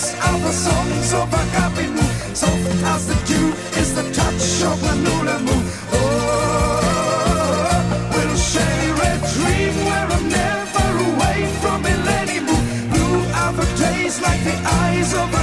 voice of the songs of a happy moon. Soft as the dew is the touch of a new moon. Oh, we'll share a dream where I'm never away from anymore. Like the eyes of a